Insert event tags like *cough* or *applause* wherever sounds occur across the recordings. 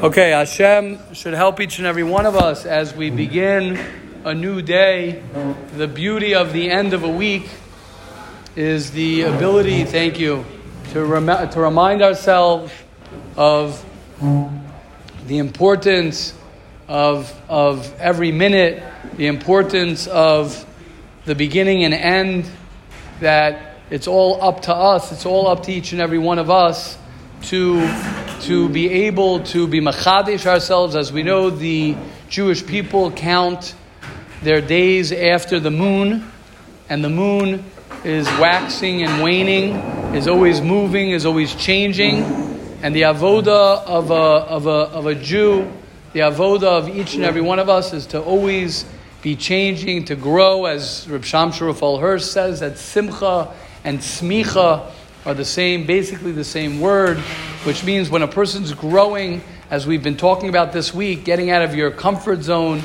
Okay, Hashem should help each and every one of us as we begin a new day. The beauty of the end of a week is the ability, thank you, to, rem- to remind ourselves of the importance of, of every minute, the importance of the beginning and end, that it's all up to us, it's all up to each and every one of us to to be able to be machadish ourselves. As we know, the Jewish people count their days after the moon, and the moon is waxing and waning, is always moving, is always changing. And the avoda of a, of a, of a Jew, the avoda of each and every one of us is to always be changing, to grow, as Reb Shimshon Rafael Hirsch says, that simcha and smicha are the same, basically the same word, which means when a person's growing, as we've been talking about this week, getting out of your comfort zone,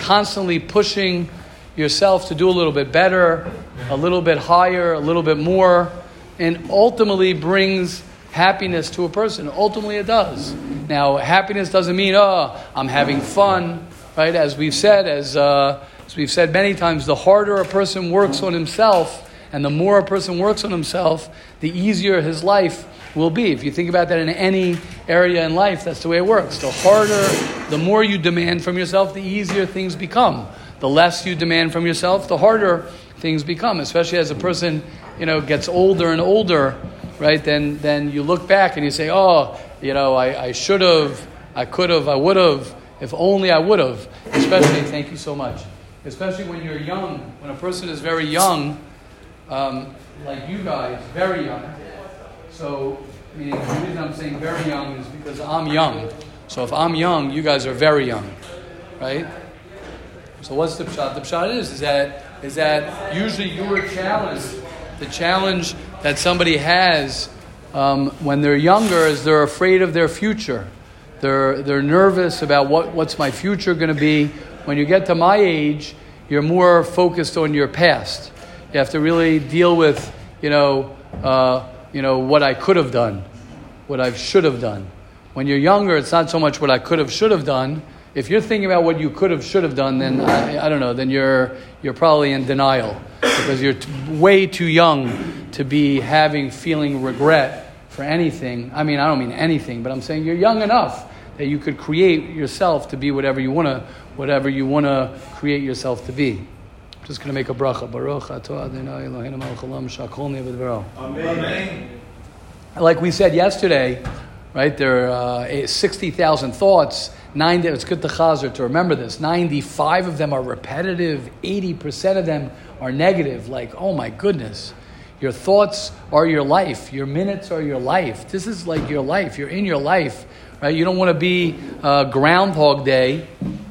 constantly pushing yourself to do a little bit better, a little bit higher, a little bit more, and ultimately brings happiness to a person. Ultimately, it does. Now, happiness doesn't mean, oh, I'm having fun, right? As we've said, as, uh, as we've said many times, the harder a person works on himself, and the more a person works on himself, the easier his life will be. If you think about that in any area in life, that's the way it works. The harder, the more you demand from yourself, the easier things become. The less you demand from yourself, the harder things become, especially as a person, you know, gets older and older, right? Then, then you look back and you say, oh, you know, I, I should have, I could have, I would have, if only I would have. Especially, thank you so much. Especially when you're young, when a person is very young, um, like you guys, very young. So, meaning the reason I'm saying very young is because I'm young. So if I'm young, you guys are very young, right? So what's the pshat? The pshat is, is that is that usually your challenge, the challenge that somebody has um, when they're younger is they're afraid of their future. They're, they're nervous about what, what's my future going to be. When you get to my age, you're more focused on your past. You have to really deal with, you know, uh, you know what I could have done, what I should have done. When you're younger, it's not so much what I could have, should have done. If you're thinking about what you could have, should have done, then I, I don't know. Then you're you're probably in denial because you're t- way too young to be having feeling regret for anything. I mean, I don't mean anything, but I'm saying you're young enough that you could create yourself to be whatever you want to, whatever you want to create yourself to be just going to make a bracha. Baruch atah Adonai Eloheinu melech haolam shakol ne'v'dvaro. Amen. Like we said yesterday, right, there are uh, 60,000 thoughts. 90, it's good to chazer to remember this. 95 of them are repetitive. 80% of them are negative. Like, oh my goodness. Your thoughts are your life. Your minutes are your life. This is like your life. You're in your life, right? You don't want to be uh, Groundhog Day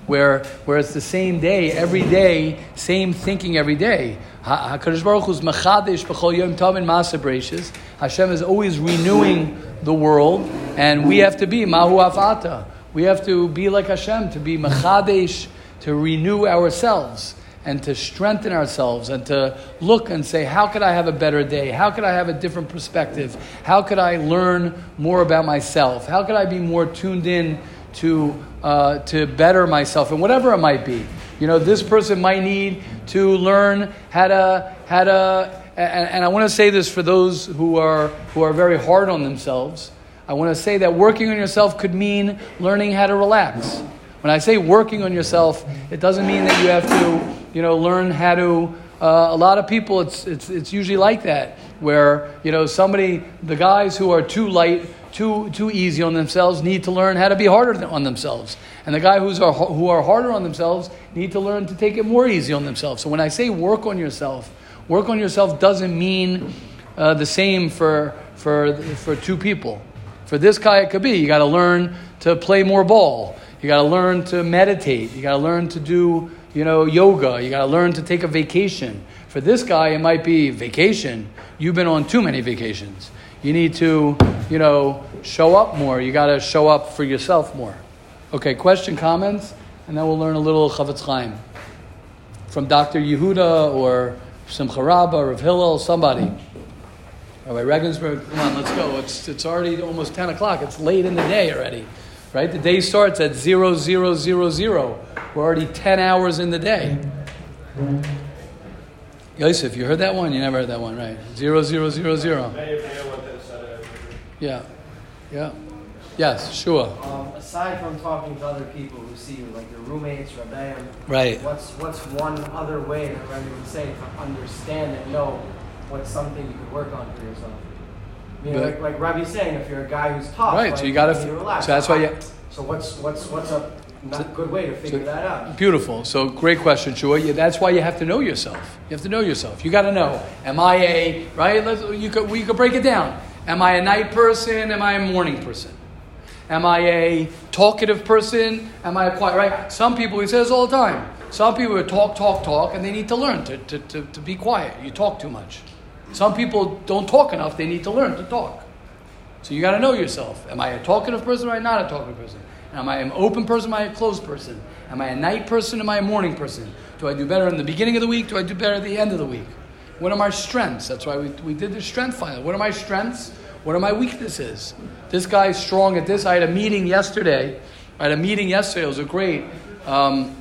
where, where it's the same day every day, same thinking every day. HaKadosh Baruch Hu's machadish b'chol yom tov masa Hashem is always renewing the world, and we have to be mahu afata. We have to be like Hashem, to be machadish, to renew ourselves and to strengthen ourselves and to look and say, how could I have a better day? How could I have a different perspective? How could I learn more about myself? How could I be more tuned in to, uh, to better myself and whatever it might be. You know, this person might need to learn how to, how to and, and I want to say this for those who are, who are very hard on themselves. I want to say that working on yourself could mean learning how to relax. When I say working on yourself, it doesn't mean that you have to, you know, learn how to. Uh, a lot of people, it's, it's, it's usually like that, where, you know, somebody, the guys who are too light too, too easy on themselves need to learn how to be harder on themselves. And the guy who's are, who are harder on themselves need to learn to take it more easy on themselves. So when I say work on yourself, work on yourself doesn't mean uh, the same for, for, for two people. For this guy, it could be you got to learn to play more ball. You got to learn to meditate. You got to learn to do you know yoga. You got to learn to take a vacation. For this guy, it might be vacation. You've been on too many vacations. You need to, you know, show up more. You got to show up for yourself more. Okay, question, comments, and then we'll learn a little Chafetz Chaim from Dr. Yehuda or Simcha Rabba or Rav Hillel, somebody. Rabbi Regensburg, come on, let's go. It's, it's already almost 10 o'clock. It's late in the day already. right? The day starts at zero zero zero zero. We're already ten hours in the day. Yosef, you heard that one? You never heard that one, right? Zero zero zero zero. Yeah, yeah, yes, sure. Um, aside from talking to other people who see you, like your roommates, Rabbeim, Right. what's what's one other way that Rebbe would say to understand and know what's something you could work on for yourself? You know, But- like, like Rabbi's saying, if you're a guy who's tough, Right, like, so you need to relax. so that's why you- So what's what's what's a not good way to figure that out? Beautiful. So great question, Shua. Yeah, that's why you have to know yourself. You have to know yourself. You got to know. Am I a right? Let's, you could we could break it down. Am I a night person? Am I a morning person? Am I a talkative person? Am I a quiet? Right? Some people he says all the time. Some people talk, talk, talk, and they need to learn to, to, to, to be quiet. You talk too much. Some people don't talk enough. They need to learn to talk. So you got to know yourself. Am I a talkative person or am I not a talkative person? Am I an open person? Am I a closed person? Am I a night person? Am I a morning person? Do I do better in the beginning of the week? Do I do better at the end of the week? What are my strengths? That's why we, we did the strength finder. What are my strengths? What are my weaknesses? This guy's strong at this. I had a meeting yesterday. I had a meeting yesterday. It was a great, um,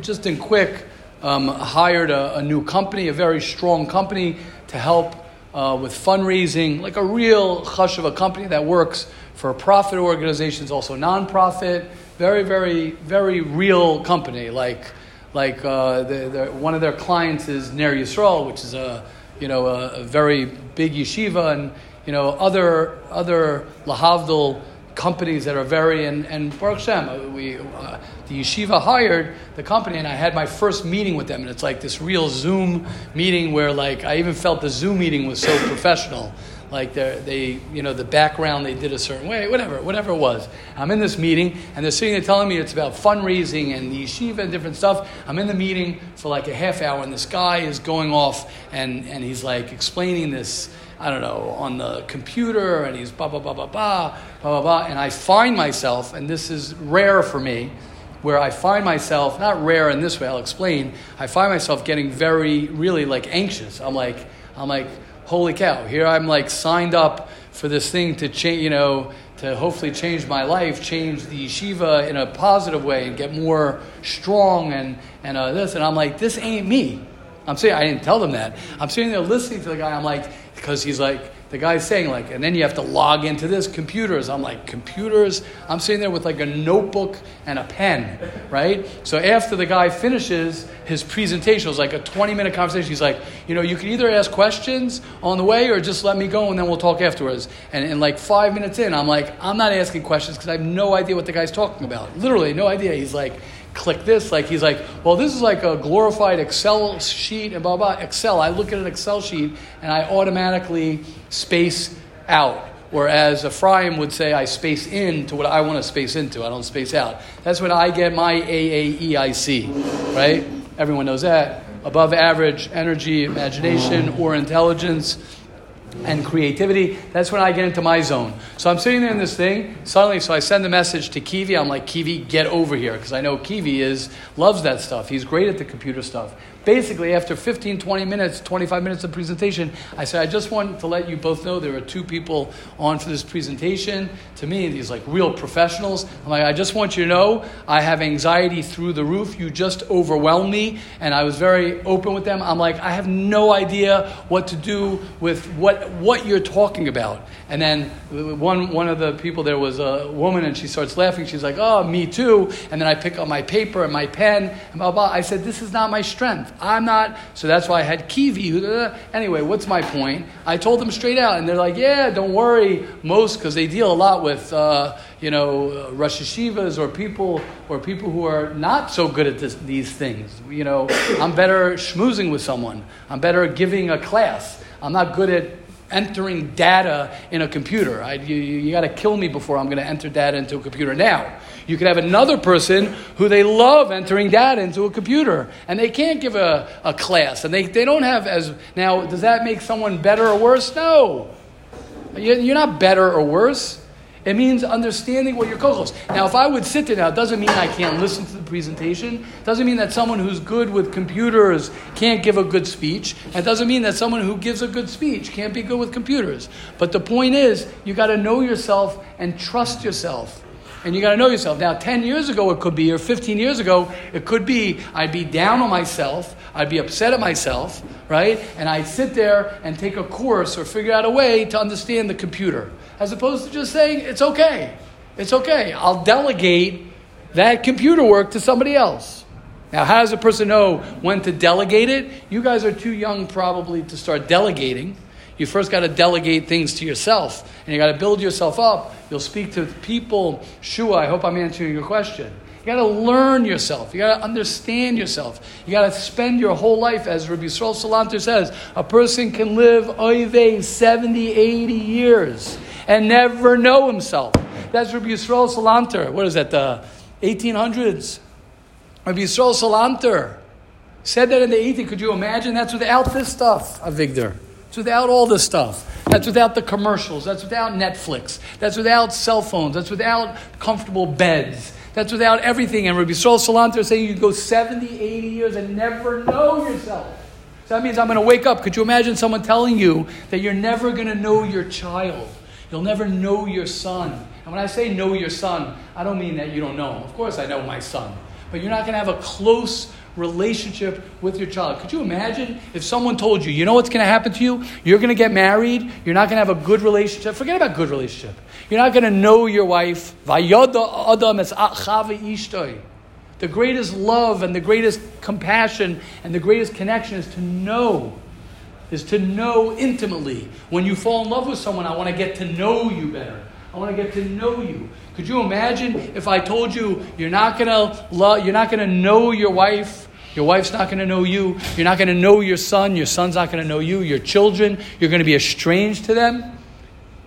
just in quick, um, hired a, a new company, a very strong company to help uh, with fundraising, like a real hush of a company that works for a profit organizations, also nonprofit. Very, very, very real company. Like, like uh, the, the, one of their clients is Ner Yisrael, which is a you know a, a very big yeshiva, and you know other other lahavdil companies that are very and and Baruch Hashem, uh, we uh, the yeshiva hired the company, and I had my first meeting with them, and it's like this real Zoom meeting where like I even felt the Zoom meeting was so professional. Like they, you know, the background they did a certain way, whatever, whatever it was. I'm in this meeting, and they're sitting there telling me it's about fundraising and the yeshiva and different stuff. I'm in the meeting for like a half hour, and this guy is going off, and, and he's like explaining this, I don't know, on the computer, and he's blah, blah, blah, blah, blah, blah, blah, blah. And I find myself, and this is rare for me, where I find myself, not rare in this way, I'll explain, I find myself getting very, really like anxious. I'm like, I'm like, holy cow, here I'm like signed up for this thing to change, you know, to hopefully change my life, change the yeshiva in a positive way and get more strong and, and uh, this. And I'm like, this ain't me. I'm saying, I didn't tell them that. I'm sitting there listening to the guy. I'm like, because he's like, the guy's saying like, and then you have to log into this computers. I'm like, computers. I'm sitting there with like a notebook and a pen, right? So after the guy finishes his presentation, it was like a 20 minute conversation. He's like, you know, you can either ask questions on the way or just let me go and then we'll talk afterwards. And, and like five minutes in, I'm like, I'm not asking questions because I have no idea what the guy's talking about. Literally, no idea. He's like, click this. Like he's like, well, this is like a glorified Excel sheet and blah blah. Excel. I look at an Excel sheet and I automatically space out. Whereas Ephraim would say, I space in to what I want to space into. I don't space out. That's when I get my AAEIC, right? Everyone knows that. Above average energy, imagination, or intelligence and creativity. That's when I get into my zone. So I'm sitting there in this thing. Suddenly, so I send a message to Kiwi. I'm like, Kiwi, get over here. Because I know Kiwi is, loves that stuff. He's great at the computer stuff. Basically, after 15, 20 minutes, 25 minutes of presentation, I said, I just want to let you both know there are two people on for this presentation. To me, these like real professionals. I'm like, I just want you to know I have anxiety through the roof. You just overwhelm me. And I was very open with them. I'm like, I have no idea what to do with what, what you're talking about. And then one, one of the people there was a woman and she starts laughing. She's like, oh, me too. And then I pick up my paper and my pen and blah, blah. I said, this is not my strength. I'm not. So that's why I had Kiwi. Anyway, what's my point? I told them straight out, and they're like, yeah, don't worry. Most, because they deal a lot with, uh, you know, Rosh Yeshivas or people or people who are not so good at this, these things. You know, I'm better schmoozing with someone. I'm better at giving a class. I'm not good at entering data in a computer. I, you you got to kill me before I'm going to enter data into a computer. Now, you could have another person who they love entering data into a computer, and they can't give a, a class, and they, they don't have as. Now, does that make someone better or worse? No. You- You're not better or worse. It means understanding what your kochos. Now, if I would sit there now, it doesn't mean I can't listen to the presentation. It doesn't mean that someone who's good with computers can't give a good speech. It doesn't mean that someone who gives a good speech can't be good with computers. But the point is, you got to know yourself and trust yourself. and you got to know yourself. Now, 10 years ago it could be, or 15 years ago it could be, I'd be down on myself, I'd be upset at myself, right? And I'd sit there and take a course or figure out a way to understand the computer, as opposed to just saying, it's okay, it's okay, I'll delegate that computer work to somebody else. Now, how does a person know when to delegate it? You guys are too young probably to start delegating. You first got to delegate things to yourself, and you got to build yourself up. You'll speak to people. Shua, I hope I'm answering your question. You got to learn yourself. You got to understand yourself. You got to spend your whole life, as Rabbi Yisrael Salanter says, a person can live oive 70, 80 years and never know himself. That's Rabbi Yisrael Salanter. What is that, the 1800s? Rabbi Yisrael Salanter said that in the 80s. Could you imagine? That's without this stuff, Avigdor. It's without all this stuff. That's without the commercials. That's without Netflix. That's without cell phones. That's without comfortable beds. That's without everything. And Rabbi Yisrael Salanter is saying you go 70, 80 years and never know yourself. So that means I'm going to wake up. Could you imagine someone telling you that you're never going to know your child? You'll never know your son. And when I say know your son, I don't mean that you don't know him. Of course, I know my son. But you're not going to have a close relationship with your child. Could you imagine if someone told you, you know what's going to happen to you? You're going to get married. You're not going to have a good relationship. Forget about good relationship. You're not going to know your wife. The greatest love and the greatest compassion and the greatest connection is to know. Is to know intimately. When you fall in love with someone, I want to get to know you better. I want to get to know you. Could you imagine if I told you you're not gonna love, you're not gonna know your wife, your wife's not gonna know you, you're not gonna know your son, your son's not gonna know you, your children, you're gonna be estranged to them?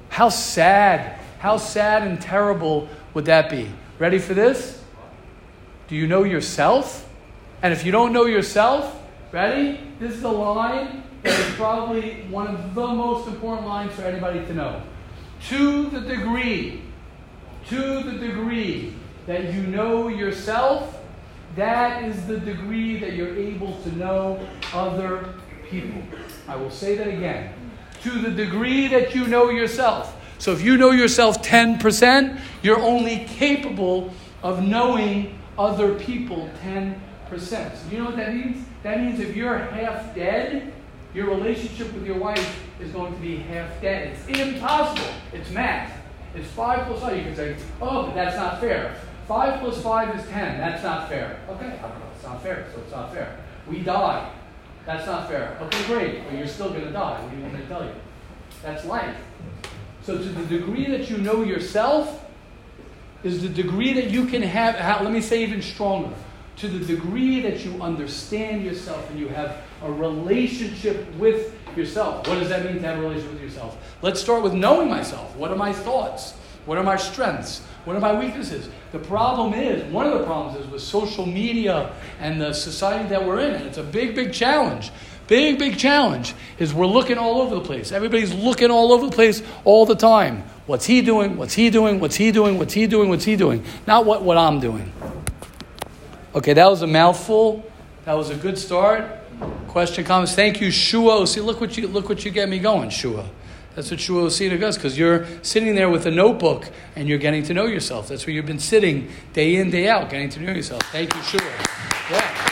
How sad, how sad and terrible would that be? Ready for this? Do you know yourself? And if you don't know yourself, ready? This is a line that is probably one of the most important lines for anybody to know. To the degree to the degree that you know yourself, that is the degree that you're able to know other people. I will say that again. To the degree that you know yourself. So if you know yourself 10%, you're only capable of knowing other people 10%. So you know what that means? That means if you're half dead, your relationship with your wife is going to be half dead. It's impossible. It's math. It's 5 plus 5. You can say, oh, but that's not fair. 5 plus 5 is 10. That's not fair. Okay, it's not fair, so it's not fair. We die. That's not fair. Okay, great. But you're still going to die. What do you want me to tell you? That's life. So, to the degree that you know yourself, is the degree that you can have, let me say even stronger, to the degree that you understand yourself and you have a relationship with yourself. What does that mean to have a relationship with yourself? Let's start with knowing myself. What are my thoughts? What are my strengths? What are my weaknesses? The problem is, one of the problems is with social media and the society that we're in, and it's a big, big challenge. Big, big challenge is we're looking all over the place. Everybody's looking all over the place all the time. What's he doing? What's he doing? What's he doing? What's he doing? What's he doing? Not what, what I'm doing. Okay, that was a mouthful. That was a good start. Question, comments. Thank you, Shua. See, look what you look what you get me going, Shua. That's what Shua Osina does because you're sitting there with a notebook and you're getting to know yourself. That's where you've been sitting day in, day out, getting to know yourself. Thank you, Shua. Yeah.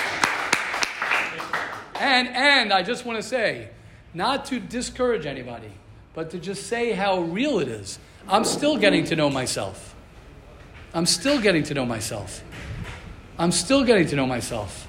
And and I just want to say, not to discourage anybody, but to just say how real it is. I'm still getting to know myself. I'm still getting to know myself. I'm still getting to know myself.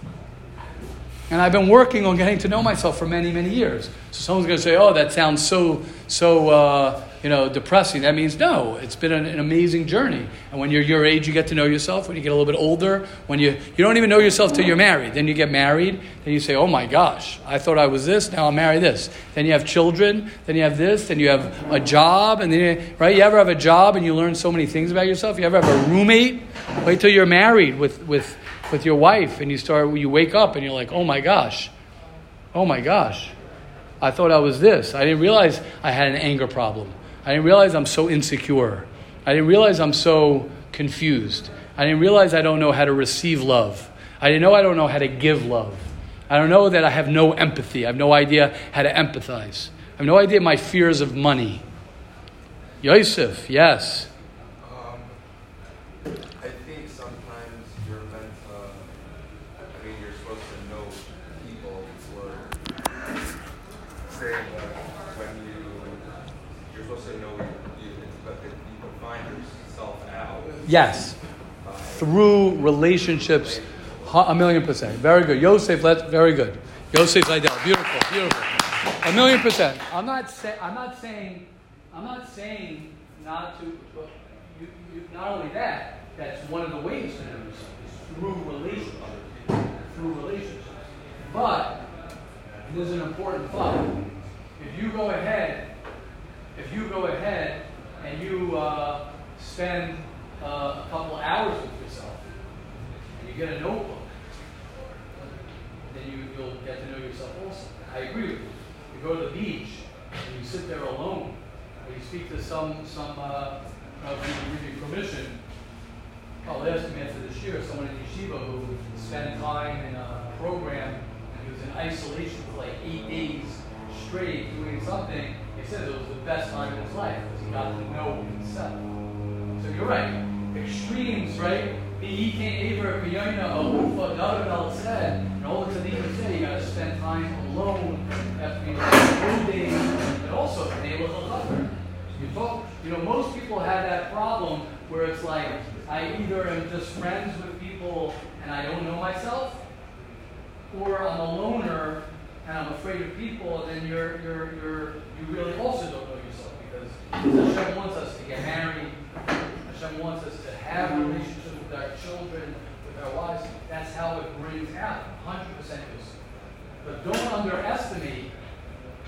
And I've been working on getting to know myself for many, many years. So someone's going to say, oh, that sounds so, so, uh, you know, depressing. That means no, it's been an, an, amazing journey. And when you're your age, you get to know yourself. When you get a little bit older, when you, you don't even know yourself till you're married. Then you get married, then you say, oh my gosh, I thought I was this, now I'm married this. Then you have children, then you have this, then you have a job, and then, you, right? You ever have a job and you learn so many things about yourself? You ever have a roommate? Wait till you're married with, with, with your wife and you start you wake up and you're like, "Oh my gosh. Oh my gosh. I thought I was this. I didn't realize I had an anger problem. I didn't realize I'm so insecure. I didn't realize I'm so confused. I didn't realize I don't know how to receive love. I didn't know I don't know how to give love. I don't know that I have no empathy. I have no idea how to empathize. I have no idea my fears of money. Yosef, yes. Um, sometimes you're meant to, I mean, you're supposed to know people or saying that when you, you're supposed to know you, but that you can find yourself out. Yes. Through relationships, a million percent. Very good. Yosef, let's, very good. Yosef Seidel, beautiful, beautiful. A million percent. I'm not say, I'm not saying, I'm not saying not to, you, you, not only that, that's one of the ways to yourself, is through relationships. Through relationships. But, there's an important thought. If you go ahead, if you go ahead and you uh, spend uh, a couple hours with yourself, and you get a notebook, then you, you'll get to know yourself also. I agree with you. You go to the beach and you sit there alone, or you speak to some some uh, uh, give you permission. Oh, last after this year, someone in yeshiva who spent time in a program and he was in isolation for like eight days straight doing something. He said it was the best time of his life because he got to know himself. So you're right. Extremes, right? He can't ever be ufa daradal said, and all the tzaddikim say you gotta spend time alone after days, and also enable the You talk, you know, most people have that problem where it's like I either am just friends with people and I don't know myself, or I'm a loner and I'm afraid of people, and then you're you're you're you really also don't know yourself because Hashem wants us to get married. Hashem wants us to have relationships with our children, with our wives. That's how it brings out 100% yourself. But don't underestimate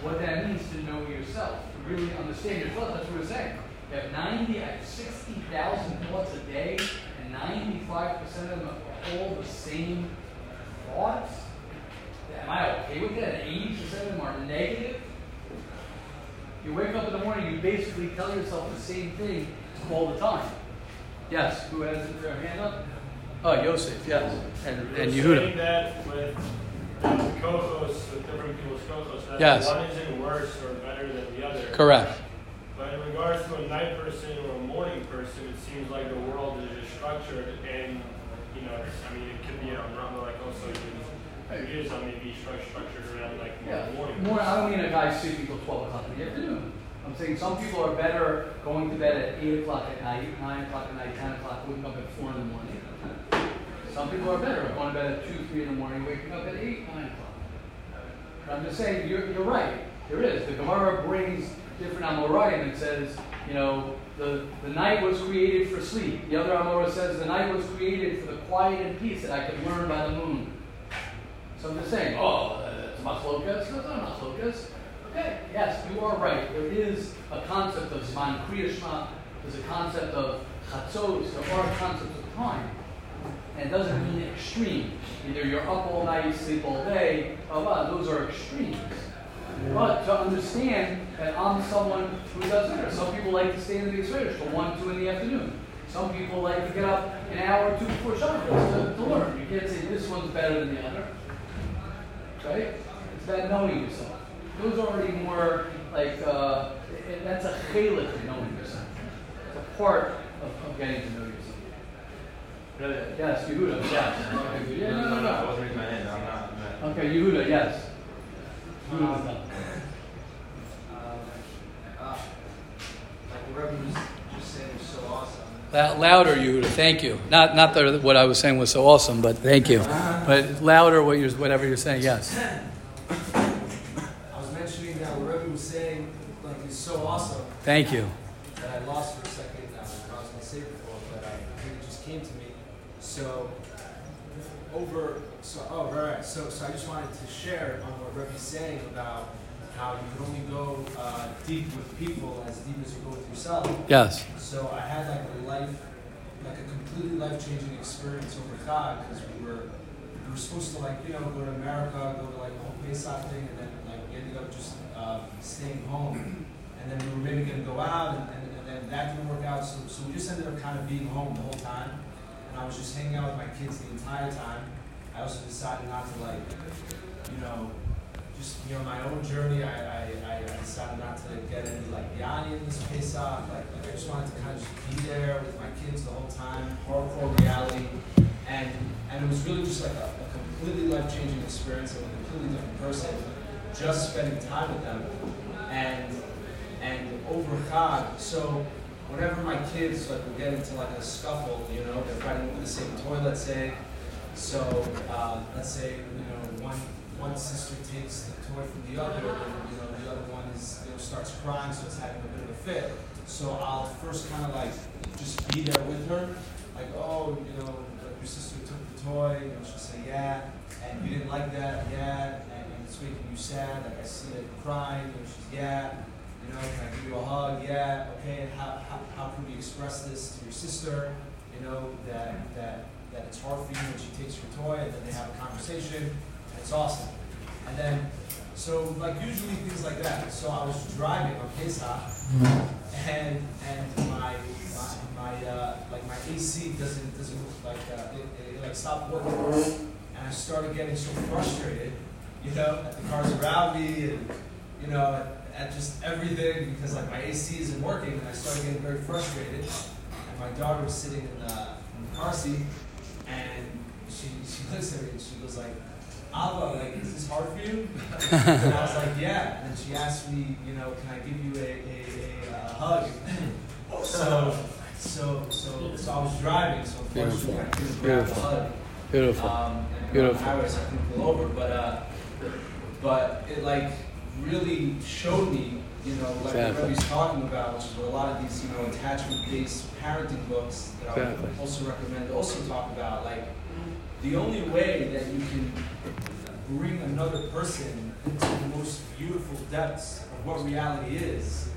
what that means to know yourself, to really understand yourself. That's what we're saying. You have 90, I have 60,000 thoughts a day, and 95% of them are all the same thoughts. Am I okay with that? And 80% of them are negative? You wake up in the morning, you basically tell yourself the same thing all the time. Yes, who has their hand up? Oh, Yosef, yes. And, and Yehuda. that with the with different people's kochos, that Yes. one isn't worse or better than the other. Correct. But in regards to a night person or a morning person, it seems like the world is just structured and, you know, I mean, it could be on Rumble, like also it is on maybe structured around like Yeah. the morning. More, I don't mean a guy sleeping till 12 o'clock in the afternoon. I'm saying some people are better going to bed at 8 o'clock at night, 9 o'clock at night, 10 o'clock, waking up at 4 in the morning. Some people are better going to bed at 2, 3 in the morning, waking up at 8, 9 o'clock. But I'm just saying, you're, you're right. There is. The Gemara brings different Amoraim and says, you know, the, the night was created for sleep. The other Amora says the night was created for the quiet and peace that I could learn by the moon. So I'm just saying, oh, it's machlokas. No, it's not machlokas. Yes, you are right. There is a concept of Zman Kriyashma. There's a concept of chatzos. There are concepts of time. And it doesn't mean extreme. Either you're up all night, sleep all day. Oh, wow, those are extremes. But to understand that I'm someone who does better. Some people like to stay in the Israel till 1, 2 in the afternoon. Some people like to get up an hour or two before Shabbos to, to learn. You can't say this one's better than the other. Right? It's about knowing yourself. Those are already more like, uh, it- that's a chalik of knowing yourself. It's a part of, of getting to know yourself. Yes, Yehuda, yes. Okay, Yeah, no, no, I wasn't raising my hand, I'm not, I'm not. Okay, Yehuda, yes. Yehuda's. Um, like the Rebbe was just saying was so awesome. La- Louder, Yehuda. Thank you. Not not that what I was saying was so awesome, but thank you. But louder, what you're, whatever you're saying. Yes. I was mentioning that what Rebbe was saying, like, is so awesome Thank you. that I lost for a second. uh, I was going to say before, but I it just came to me. So, over, so, oh, right, right. So, so I just wanted to share on what Rebbe's saying about how you can only go uh, deep with people as deep as you go with yourself. Yes. So I had like a life, like a completely life changing experience over God because we were we were supposed to like you know go to America, go to like a whole Pesach thing, and then like we ended up just um, staying home, and then we were maybe gonna go out, and, and, and then that didn't work out, so so we just ended up kind of being home the whole time, and I was just hanging out with my kids the entire time. I also decided not to like, you know, just you know my own journey. I, I, I decided not to get any like Yanni in this Pesach. Like, like I just wanted to kind of just be there with my kids the whole time. Hardcore reality. and and it was really just like a, a completely life changing experience of a completely different person, just spending time with them, and and over Chag. So whenever my kids like would get into like a scuffle, you know, they're fighting over the same toy, let's say. So uh, let's say you know one one sister takes the toy from the other, and you know the other one is you know starts crying, so it's having a bit of a fit. So I'll first kind of like just be there with her, like oh you know your sister took the toy, you know she'll say yeah, and you didn't like that, yeah, and, and it's making you sad, like I see it crying, you know she's yeah. You know, can I give you a hug? Yeah. Okay. How, how, how can we express this to your sister? You know that that that it's hard for you when she takes your toy, and then they have a conversation. It's awesome. And then, so like usually things like that. So I was driving on Pesach, and and my my, my uh, like my AC doesn't doesn't like uh, it, it like stopped working, and I started getting so frustrated, you know, at the cars around me, and you know, at, at just everything because like my AC isn't working, and I started getting very frustrated. And my daughter was sitting in the, in the car seat, and she she looks at me and she goes like. Abba, like, is this hard for you? *laughs* and I was like, yeah. And she asked me, you know, can I give you a, a, a, uh hug? *laughs* So, so, so, so I was driving, so unfortunately I couldn't grab the Beautiful. hug. Beautiful. Um, and Beautiful. on the highway, so I couldn't pull over, but uh, but it like really showed me, you know, like Exactly. what Rebbe's talking about, which is what a lot of these, you know, attachment-based parenting books that I Exactly. would also recommend also talk about, like the only way that you can bring another person into the most beautiful depths of what reality is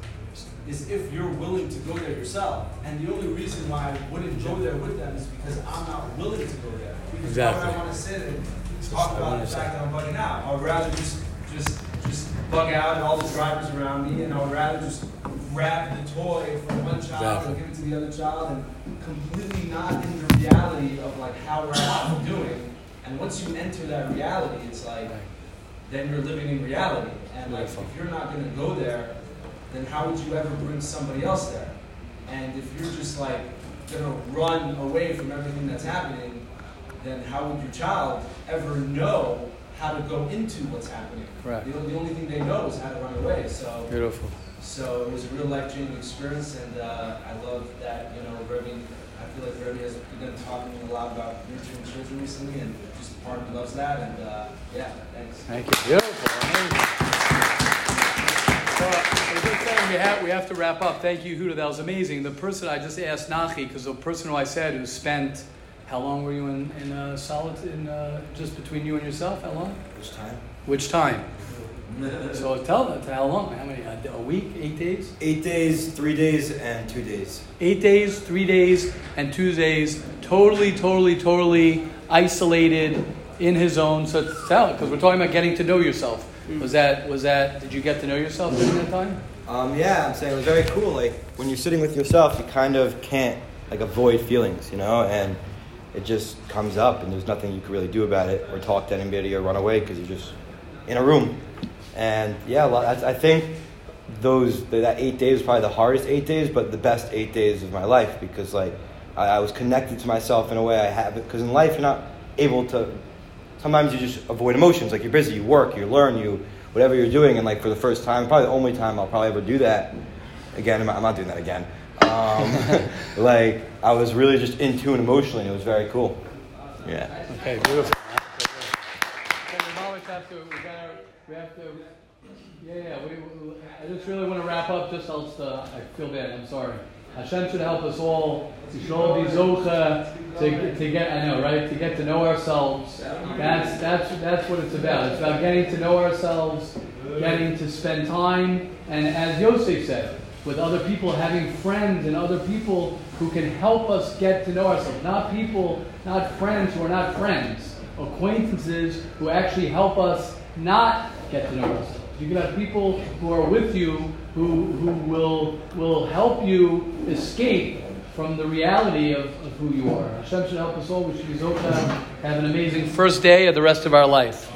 is if you're willing to go there yourself. And the only reason why I wouldn't go there with them is because I'm not willing to go there. Because why would Exactly. I want to sit and talk about the fact that I'm bugging out? I would rather just just bug out at all the drivers around me and I would rather just grab the toy from one child and give it to the other child and completely not in the reality of like how we're actually doing. And once you enter that reality, it's like then you're living in reality. And like if you're not gonna go there, then how would you ever bring somebody else there? And if you're just like gonna run away from everything that's happening, then how would your child ever know how to go into what's happening? Right. The, the only thing they know is how to run away. So Beautiful. so it was a real life changing experience, and uh, I love that you know Rebbe. I feel like Rebbe has begun talking a lot about nurturing children recently, and just the part of me loves that. And uh, yeah, thanks. Thank you. Beautiful. Amazing. So, I was just saying we have, we have to wrap up. Thank you, Huda. That was amazing. The person I just asked Nachi, because the person who I said who spent, how long were you in, in uh, solid, in, uh, just between you and yourself? How long? Which time? Which time? *laughs* So tell them, how long? How many? A, a week? Eight days? Eight days, three days, and two days. Eight days, three days, and two days. Totally, totally, totally isolated in his own. So tell because we're talking about getting to know yourself. Was that was that? Did you get to know yourself during that time? Um, yeah, I'm saying it was very cool. Like when you're sitting with yourself, you kind of can't like avoid feelings, you know, and it just comes up, and there's nothing you can really do about it, or talk to anybody, or run away because you're just in a room. And yeah, I think those that eight days was probably the hardest eight days, but the best eight days of my life because like I, I was connected to myself in a way I haven't. Because in life, you're not able to. Sometimes you just avoid emotions. Like you're busy, you work, you learn, you whatever you're doing, and like for the first time, probably the only time I'll probably ever do that. Again, I'm not doing that again. Um, *laughs* like I was really just in tune emotionally. and It was very cool. Yeah. Okay, beautiful. We always have to. We have to. Yeah, yeah. We, we, I just really want to wrap up. Just else, uh, I feel bad. I'm sorry. Hashem should help us all. We should all be to, to get. I know, right? To get to know ourselves. That's that's that's what it's about. It's about getting to know ourselves, getting to spend time, and as Yosef said, with other people, having friends and other people who can help us get to know ourselves. Not people, not friends who are not friends. Acquaintances who actually help us not get to know ourselves. You can have people who are with you who, who will, will help you escape from the reality of, of who you are. Hashem should help us all. We should be Zocha. Have an amazing first day of the rest of our life.